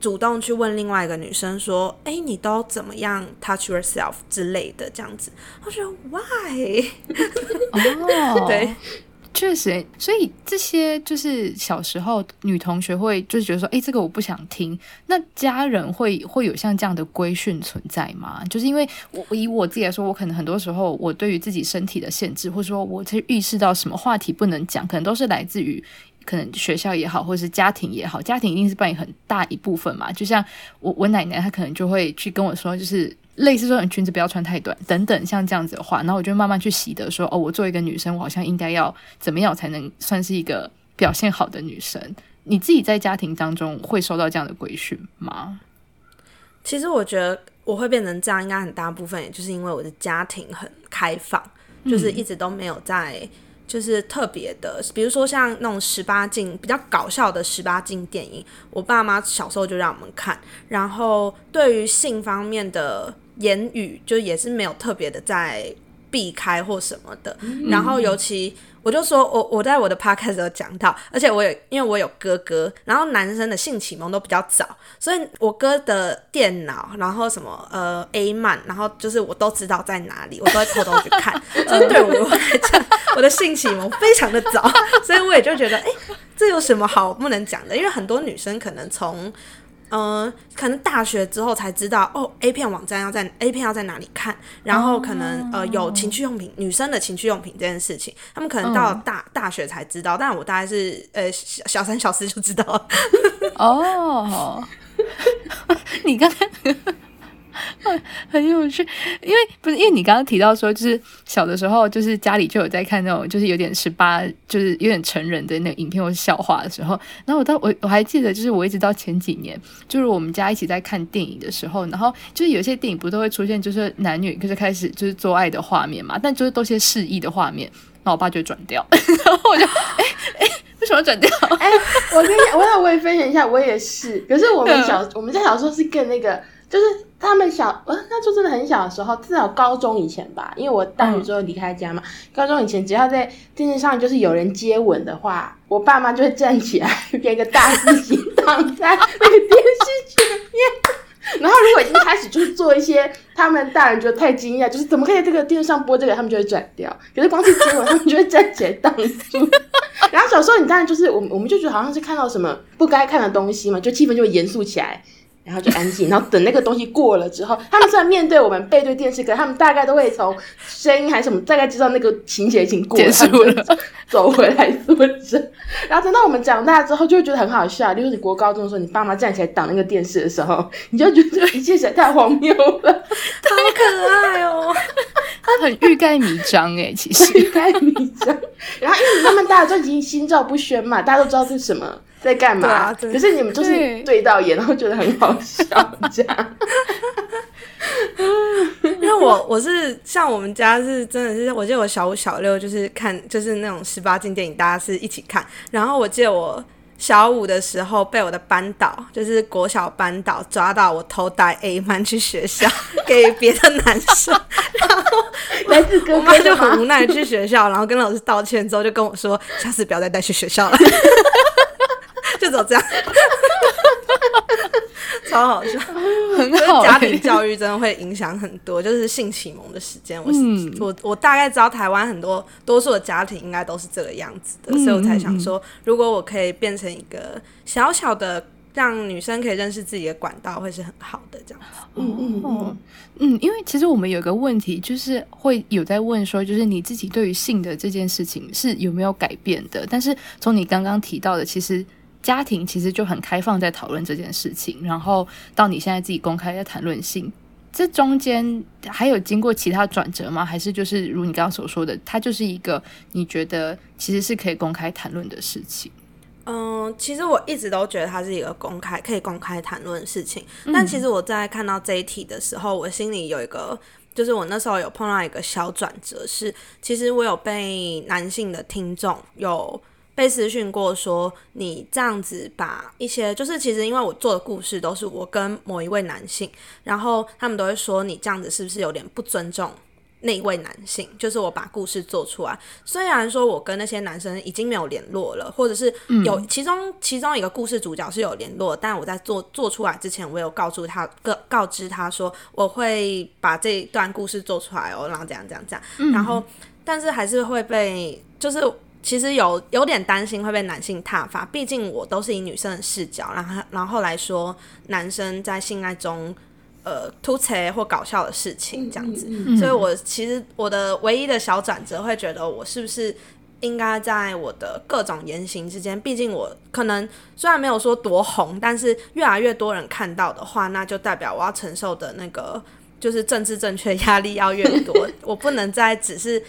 主动去问另外一个女生说：“哎，你都怎么样 touch yourself 之类的？”这样子，我觉得 why？哦，[laughs] 对。确实，所以这些就是小时候女同学会就是觉得说，哎，这个我不想听。那家人会会有像这样的规训存在吗？就是因为我以我自己来说，我可能很多时候我对于自己身体的限制，或者说我才意识到什么话题不能讲，可能都是来自于可能学校也好，或者是家庭也好，家庭一定是扮演很大一部分嘛。就像我我奶奶，她可能就会去跟我说，就是。类似说，你裙子不要穿太短，等等，像这样子的话，然后我就慢慢去习得说，哦，我作为一个女生，我好像应该要怎么样才能算是一个表现好的女生？你自己在家庭当中会受到这样的规训吗？其实我觉得我会变成这样，应该很大部分也就是因为我的家庭很开放，就是一直都没有在。就是特别的，比如说像那种十八禁比较搞笑的十八禁电影，我爸妈小时候就让我们看。然后对于性方面的言语，就也是没有特别的在避开或什么的。然后尤其。我就说，我我在我的 podcast 有讲到，而且我也，因为我有哥哥，然后男生的性启蒙都比较早，所以我哥的电脑，然后什么呃 A 漫，然后就是我都知道在哪里，我都会偷偷去看。[laughs] 所以对我来讲，我的性启蒙非常的早，所以我也就觉得，哎，这有什么好不能讲的？因为很多女生可能从。嗯、呃，可能大学之后才知道哦，A 片网站要在 A 片要在哪里看，然后可能呃有情趣用品，女生的情趣用品这件事情，他们可能到了大、嗯、大学才知道，但我大概是呃小小三小四就知道了。哦，[laughs] 你刚才。[laughs] 很有趣，因为不是因为你刚刚提到说，就是小的时候，就是家里就有在看那种，就是有点十八，就是有点成人的那个影片或是笑话的时候。然后我到我我还记得，就是我一直到前几年，就是我们家一起在看电影的时候，然后就是有些电影不都会出现，就是男女就是开始就是做爱的画面嘛，但就是都些示意的画面，然后我爸就转掉，[laughs] 然后我就 [laughs] 哎哎，为什么转掉？哎，我跟你讲，我想我也分享一下，我也是，可是我们小、嗯、我们在小时候是更那个。就是他们小，呃，那就真的很小的时候，至少高中以前吧，因为我大学之后离开家嘛。高中以前，只要在电视上就是有人接吻的话，我爸妈就会站起来，给一个大字形挡在那个电视前面。[laughs] 然后如果一开始就是做一些他们大人觉得太惊讶，就是怎么可以在这个电视上播这个，他们就会转掉。可是光是接吻，他们就会站起来挡住。[laughs] 然后小时候你当然就是我们，我们就觉得好像是看到什么不该看的东西嘛，就气氛就会严肃起来。然后就安静，然后等那个东西过了之后，他们虽然面对我们背对电视，可他们大概都会从声音还是什么，大概知道那个情节已经过了，结束了，走回来坐着。然后等到我们长大之后，就会觉得很好笑。例如你国高中的时候，你爸妈站起来挡那个电视的时候，你就觉得这一切实在太荒谬了，好可爱哦，他很欲盖弥彰哎，其实欲盖弥彰。[laughs] [laughs] 然后因为你慢慢大家都已经心照不宣嘛，大家都知道这是什么。在干嘛？啊、可是你们就是对到眼，然后觉得很好笑，这样。[laughs] 因为我我是像我们家是真的是，我记得我小五小六就是看就是那种十八禁电影，大家是一起看。然后我记得我小五的时候被我的班导，就是国小班导抓到我偷带 A 漫去学校 [laughs] 给别的男生，[laughs] 然后来自哥哥，我妈就很无奈去学校，然后跟老师道歉之后就跟我说，下次不要再带去学校了。就走这样，[laughs] 超好笑，很好。家庭教育真的会影响很多，就是性启蒙的时间。我、嗯、我我大概知道台湾很多多数的家庭应该都是这个样子的，嗯、所以我才想说，如果我可以变成一个小小的让女生可以认识自己的管道，会是很好的这样子。嗯嗯嗯嗯，因为其实我们有个问题，就是会有在问说，就是你自己对于性的这件事情是有没有改变的？但是从你刚刚提到的，其实。家庭其实就很开放，在讨论这件事情。然后到你现在自己公开在谈论性，这中间还有经过其他转折吗？还是就是如你刚刚所说的，它就是一个你觉得其实是可以公开谈论的事情？嗯，其实我一直都觉得它是一个公开可以公开谈论的事情，但其实我在看到这一题的时候，我心里有一个，就是我那时候有碰到一个小转折，是其实我有被男性的听众有被私讯过，说你这样子把一些，就是其实因为我做的故事都是我跟某一位男性，然后他们都会说你这样子是不是有点不尊重？那一位男性，就是我把故事做出来。虽然说我跟那些男生已经没有联络了，或者是有其中其中一个故事主角是有联络，但我在做做出来之前，我有告诉他告告知他说我会把这一段故事做出来哦，然后这样这样这样。然后，但是还是会被，就是其实有有点担心会被男性踏伐，毕竟我都是以女生的视角，然后然后来说男生在性爱中。呃，突兀或搞笑的事情这样子，嗯嗯嗯、所以我其实我的唯一的小转折会觉得，我是不是应该在我的各种言行之间，毕竟我可能虽然没有说多红，但是越来越多人看到的话，那就代表我要承受的那个就是政治正确压力要越多，[laughs] 我不能再只是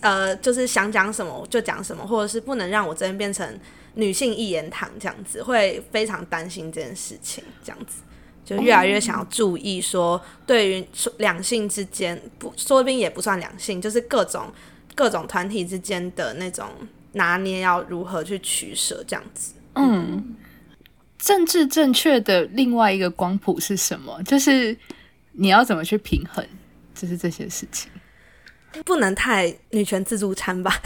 呃，就是想讲什么就讲什么，或者是不能让我这边变成女性一言堂这样子，会非常担心这件事情这样子。就越来越想要注意说，对于两性之间不说不定也不算两性，就是各种各种团体之间的那种拿捏要如何去取舍这样子。嗯，政治正确的另外一个光谱是什么？就是你要怎么去平衡，就是这些事情，不能太女权自助餐吧。[laughs]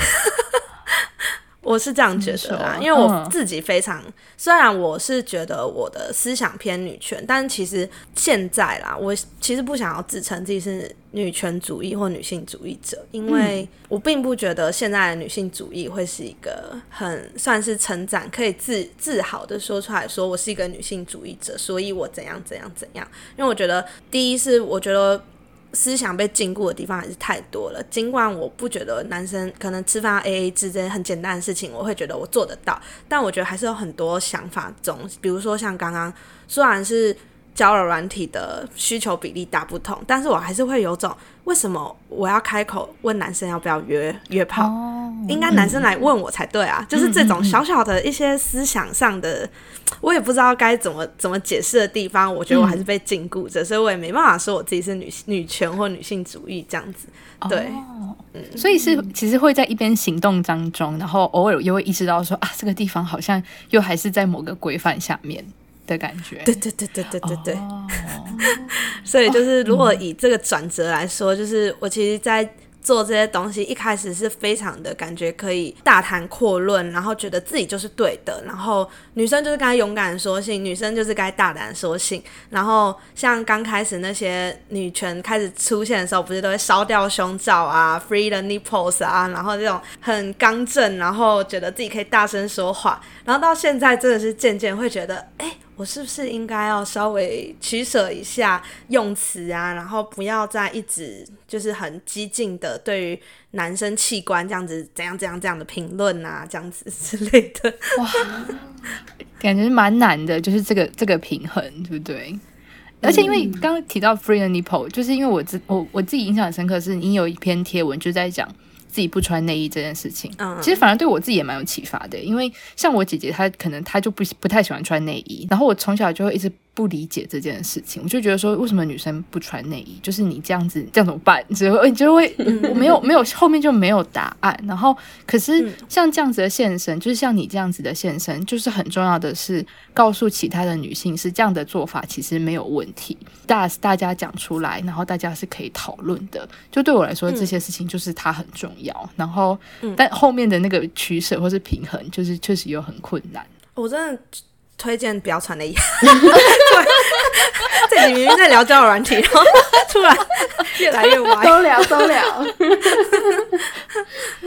我是这样觉得啦，因为我自己非常，嗯、虽然我是觉得我的思想偏女权，但其实现在啦，我其实不想要自称自己是女权主义或女性主义者，因为我并不觉得现在的女性主义会是一个很算是成长，可以自自豪的说出来说我是一个女性主义者，所以我怎样怎样怎样。因为我觉得，第一是我觉得。思想被禁锢的地方还是太多了。尽管我不觉得男生可能吃饭 AA 制这些很简单的事情，我会觉得我做得到，但我觉得还是有很多想法中，比如说像刚刚，虽然是交友软体的需求比例大不同，但是我还是会有种。为什么我要开口问男生要不要约约炮？哦、应该男生来问我才对啊！嗯、就是这种小小的一些思想上的，嗯、我也不知道该怎么怎么解释的地方，我觉得我还是被禁锢着，嗯、所以我也没办法说我自己是女女权或女性主义这样子。对，哦嗯、所以是其实会在一边行动当中，然后偶尔又会意识到说啊，这个地方好像又还是在某个规范下面。的感觉，对对对对对对对，所以就是如果以这个转折来说，就是我其实，在。做这些东西一开始是非常的感觉可以大谈阔论，然后觉得自己就是对的，然后女生就是该勇敢说性，女生就是该大胆说性，然后像刚开始那些女权开始出现的时候，不是都会烧掉胸罩啊，free the nipples 啊，然后这种很刚正，然后觉得自己可以大声说话，然后到现在真的是渐渐会觉得，哎。我是不是应该要稍微取舍一下用词啊，然后不要再一直就是很激进的对于男生器官这样子怎样怎样这样的评论啊，这样子之类的。哇，感觉蛮难的，就是这个这个平衡，对不对？而且因为刚刚提到 free the nipple，就是因为我自我我自己印象很深刻，是你有一篇贴文就在讲。自己不穿内衣这件事情，其实反而对我自己也蛮有启发的，因为像我姐姐，她可能她就不不太喜欢穿内衣，然后我从小就会一直。不理解这件事情，我就觉得说，为什么女生不穿内衣？就是你这样子，这样怎么办？只会，你就会，我没有，没有，后面就没有答案。然后，可是像这样子的现身，就是像你这样子的现身，就是很重要的是告诉其他的女性，是这样的做法其实没有问题。大大家讲出来，然后大家是可以讨论的。就对我来说，这些事情就是它很重要。然后，但后面的那个取舍或是平衡，就是确实有很困难。我真的。推荐不要穿内衣。这里明明在聊交友软体，然后突然越来越歪。都聊都聊。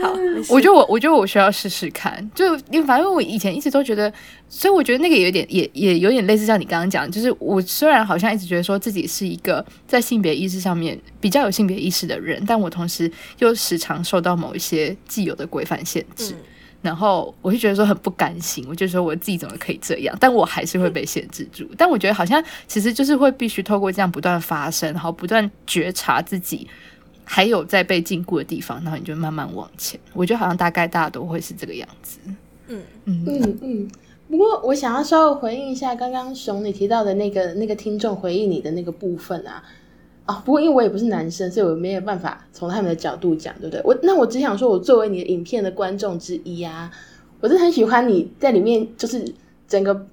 好，我觉得我我觉得我需要试试看。就因为反正我以前一直都觉得，所以我觉得那个有点也也有点类似像你刚刚讲，就是我虽然好像一直觉得说自己是一个在性别意识上面比较有性别意识的人，但我同时又时常受到某一些既有的规范限制。嗯然后我就觉得说很不甘心，我就说我自己怎么可以这样？但我还是会被限制住。但我觉得好像其实就是会必须透过这样不断发生，然后不断觉察自己还有在被禁锢的地方，然后你就慢慢往前。我觉得好像大概大家都会是这个样子。嗯嗯嗯嗯。不过我想要稍微回应一下刚刚熊你提到的那个那个听众回应你的那个部分啊。啊，不过因为我也不是男生，所以我没有办法从他们的角度讲，对不对？我那我只想说，我作为你的影片的观众之一啊，我真的很喜欢你在里面就是整个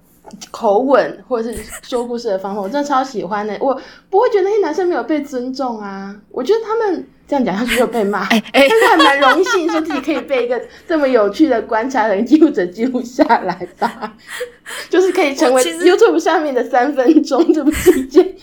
口吻或者是说故事的方法，我真的超喜欢的。我不会觉得那些男生没有被尊重啊，我觉得他们。这样讲下去就被骂，哎哎，但是还蛮荣幸，说自己可以被一个这么有趣的观察人记录者记录下来吧，就是可以成为 YouTube 上面的三分钟，这不是一件，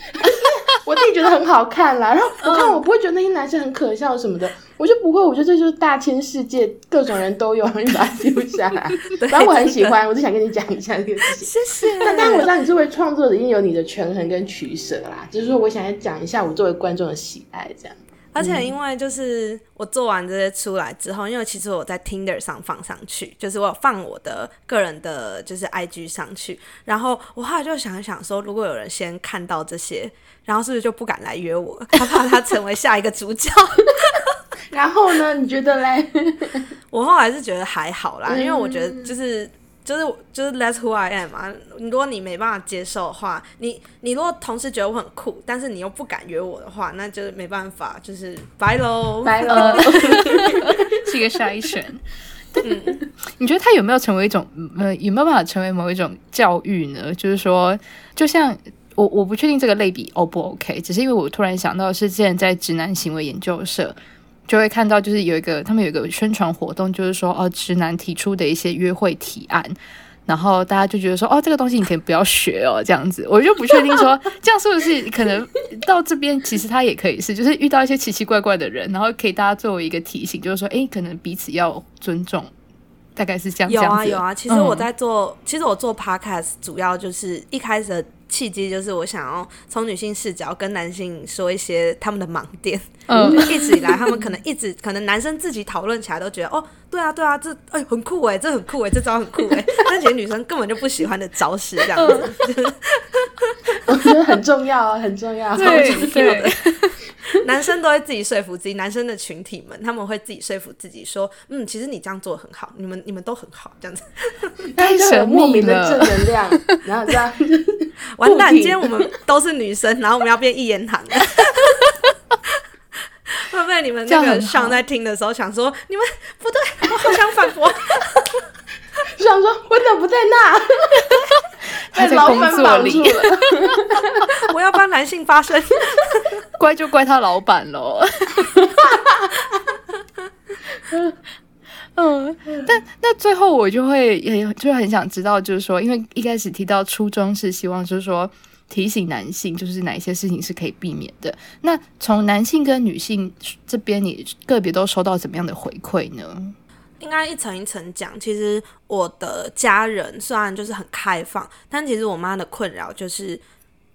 我自己觉得很好看啦。然后我看我不会觉得那些男生很可笑什么的，我就不会，我觉得这就是大千世界，各种人都有，[laughs] 你把它丢下来。反正我很喜欢，我就想跟你讲一下这个事情。谢谢。但当然我知道你作为创作者，一定有你的权衡跟取舍啦。就是说，我想要讲一下我作为观众的喜爱，这样。而且因为就是我做完这些出来之后，因为其实我在 Tinder 上放上去，就是我有放我的个人的，就是 IG 上去，然后我后来就想一想说，如果有人先看到这些，然后是不是就不敢来约我？他怕他成为下一个主角。[laughs] 然后呢？你觉得嘞？我后来是觉得还好啦，因为我觉得就是。就是就是 That's who I am 嘛。如果你没办法接受的话，你你如果同时觉得我很酷，但是你又不敢约我的话，那就是没办法，就是拜喽，拜喽，[laughs] 是一个筛选。嗯，[laughs] 你觉得他有没有成为一种呃，有没有办法成为某一种教育呢？就是说，就像我我不确定这个类比 O 不 OK，只是因为我突然想到是之前在直男行为研究社。就会看到，就是有一个他们有一个宣传活动，就是说哦，直男提出的一些约会提案，然后大家就觉得说哦，这个东西你可以不要学哦，这样子，我就不确定说这样是不是可能到这边，其实他也可以是，就是遇到一些奇奇怪怪的人，然后可以大家作为一个提醒，就是说，哎，可能彼此要尊重，大概是这样。有啊有啊，其实我在做，嗯、其实我做 podcast 主要就是一开始的。契机就是我想要从女性视角跟男性说一些他们的盲点。嗯，一直以来他们可能一直 [laughs] 可能男生自己讨论起来都觉得哦，对啊对啊，这哎很酷哎，这很酷哎，这招很酷哎，[laughs] 但其实女生根本就不喜欢的招式这样子。嗯、[laughs] 我觉得很重要啊，很重要。对对。男生都会自己说服自己，男生的群体们他们会自己说服自己说，嗯，其实你这样做很好，你们你们都很好，这样子。太神秘了，正能量，然后这样。完蛋，今天我们都是女生，然后我们要变一言堂。[laughs] 会不会你们那个上在听的时候想说，你们不对，[laughs] 我好想反驳，[laughs] 想说我怎么不在那？在工作里，我要帮男性发声，怪就怪他老板喽。嗯，但那最后我就会也就很想知道，就是说，因为一开始提到初衷是希望，就是说提醒男性，就是哪一些事情是可以避免的。那从男性跟女性这边，你个别都收到怎么样的回馈呢？应该一层一层讲。其实我的家人虽然就是很开放，但其实我妈的困扰就是，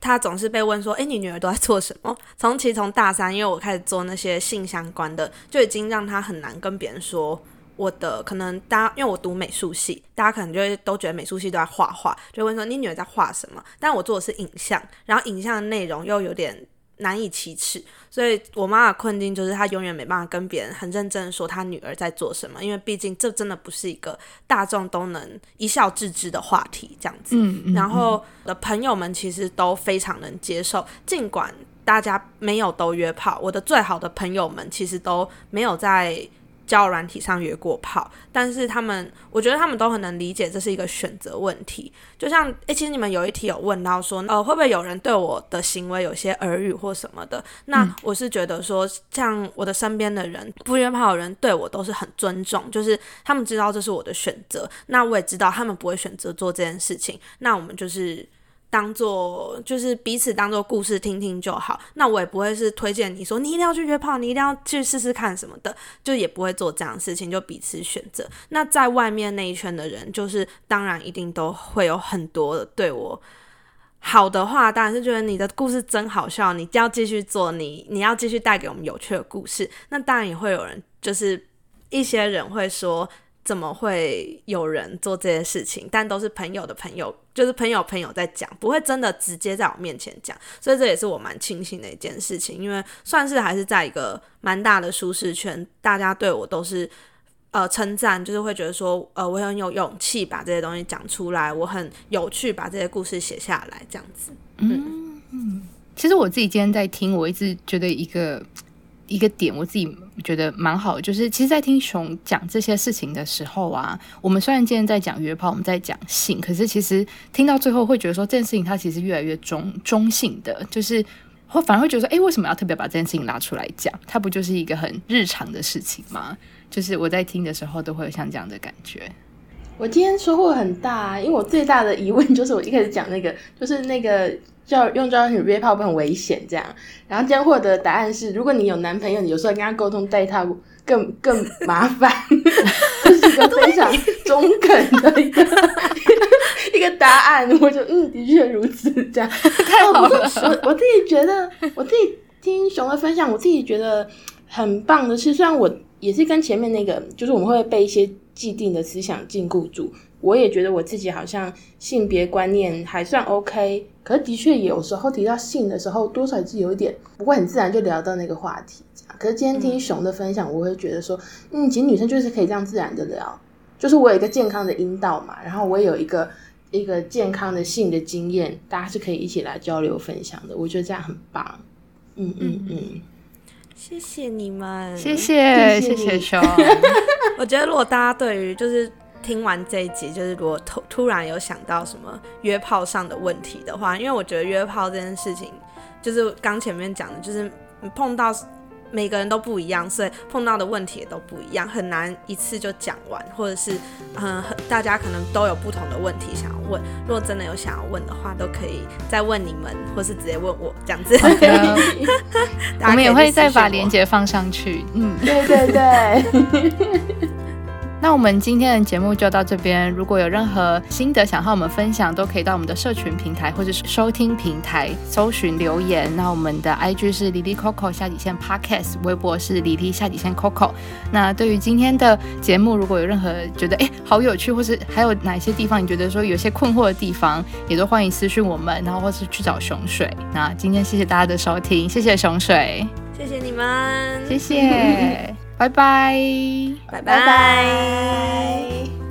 她总是被问说：“诶，你女儿都在做什么？”从其实从大三，因为我开始做那些性相关的，就已经让她很难跟别人说。我的可能大家因为我读美术系，大家可能就会都觉得美术系都在画画，就会问说，你女儿在画什么？但我做的是影像，然后影像的内容又有点难以启齿，所以我妈的困境就是她永远没办法跟别人很认真的说她女儿在做什么，因为毕竟这真的不是一个大众都能一笑置之的话题，这样子。嗯嗯嗯。然后我的朋友们其实都非常能接受，尽管大家没有都约炮，我的最好的朋友们其实都没有在。交友软体上约过炮，但是他们，我觉得他们都很能理解这是一个选择问题。就像，诶、欸，其实你们有一题有问到说，呃，会不会有人对我的行为有些耳语或什么的？那我是觉得说，像我的身边的人，不约炮的人对我都是很尊重，就是他们知道这是我的选择，那我也知道他们不会选择做这件事情。那我们就是。当做就是彼此当做故事听听就好，那我也不会是推荐你说你一定要去约炮，你一定要去试试看什么的，就也不会做这样的事情，就彼此选择。那在外面那一圈的人，就是当然一定都会有很多对我好的话，当然是觉得你的故事真好笑，你要继续做，你你要继续带给我们有趣的故事。那当然也会有人，就是一些人会说。怎么会有人做这些事情？但都是朋友的朋友，就是朋友朋友在讲，不会真的直接在我面前讲，所以这也是我蛮庆幸的一件事情，因为算是还是在一个蛮大的舒适圈，大家对我都是呃称赞，就是会觉得说呃我很有勇气把这些东西讲出来，我很有趣把这些故事写下来这样子。嗯嗯，其实我自己今天在听，我一直觉得一个一个点，我自己觉得蛮好，就是其实，在听熊讲这些事情的时候啊，我们虽然今天在讲约炮，我们在讲性，可是其实听到最后会觉得说，这件事情它其实越来越中中性的，就是会反而会觉得说，哎，为什么要特别把这件事情拉出来讲？它不就是一个很日常的事情吗？就是我在听的时候都会有像这样的感觉。我今天收获很大，因为我最大的疑问就是我一开始讲那个，就是那个。叫用交友软体约炮会很危险，这样。然后今天获得的答案是：如果你有男朋友，你有时候跟他沟通带套更更麻烦。[laughs] 这是一个 [laughs] 非常中肯的一个 [laughs] 一个答案。我就嗯，的确如此，这样太好了。我我自己觉得，我自己听熊的分享，我自己觉得很棒的是，虽然我也是跟前面那个，就是我们会被一些既定的思想禁锢住。我也觉得我自己好像性别观念还算 OK，可是的确有时候提到性的时候，多少是有一点不会很自然就聊到那个话题。可是今天听熊的分享，我会觉得说，嗯，其实女生就是可以这样自然的聊，就是我有一个健康的阴道嘛，然后我有一个一个健康的性的经验，大家是可以一起来交流分享的。我觉得这样很棒。嗯嗯嗯，谢谢你们，谢谢谢谢熊。[laughs] [laughs] 我觉得如果大家对于就是。听完这一集，就是如果突突然有想到什么约炮上的问题的话，因为我觉得约炮这件事情，就是刚前面讲的，就是碰到每个人都不一样，所以碰到的问题也都不一样，很难一次就讲完，或者是嗯，大家可能都有不同的问题想要问。如果真的有想要问的话，都可以再问你们，或是直接问我这样子。[laughs] Okay. 我们也会再把链接放上去。嗯，对对对。[laughs] 那我们今天的节目就到这边。如果有任何心得想和我们分享，都可以到我们的社群平台或者是收听平台搜寻留言。那我们的 IG 是 Lily Coco 下底线 Podcast，微博是 Lily 下底线 Coco。那对于今天的节目，如果有任何觉得哎好有趣，或是还有哪些地方你觉得说有些困惑的地方，也都欢迎私讯我们，然后或是去找熊水。那今天谢谢大家的收听，谢谢熊水，谢谢你们，谢谢。拜拜，拜拜。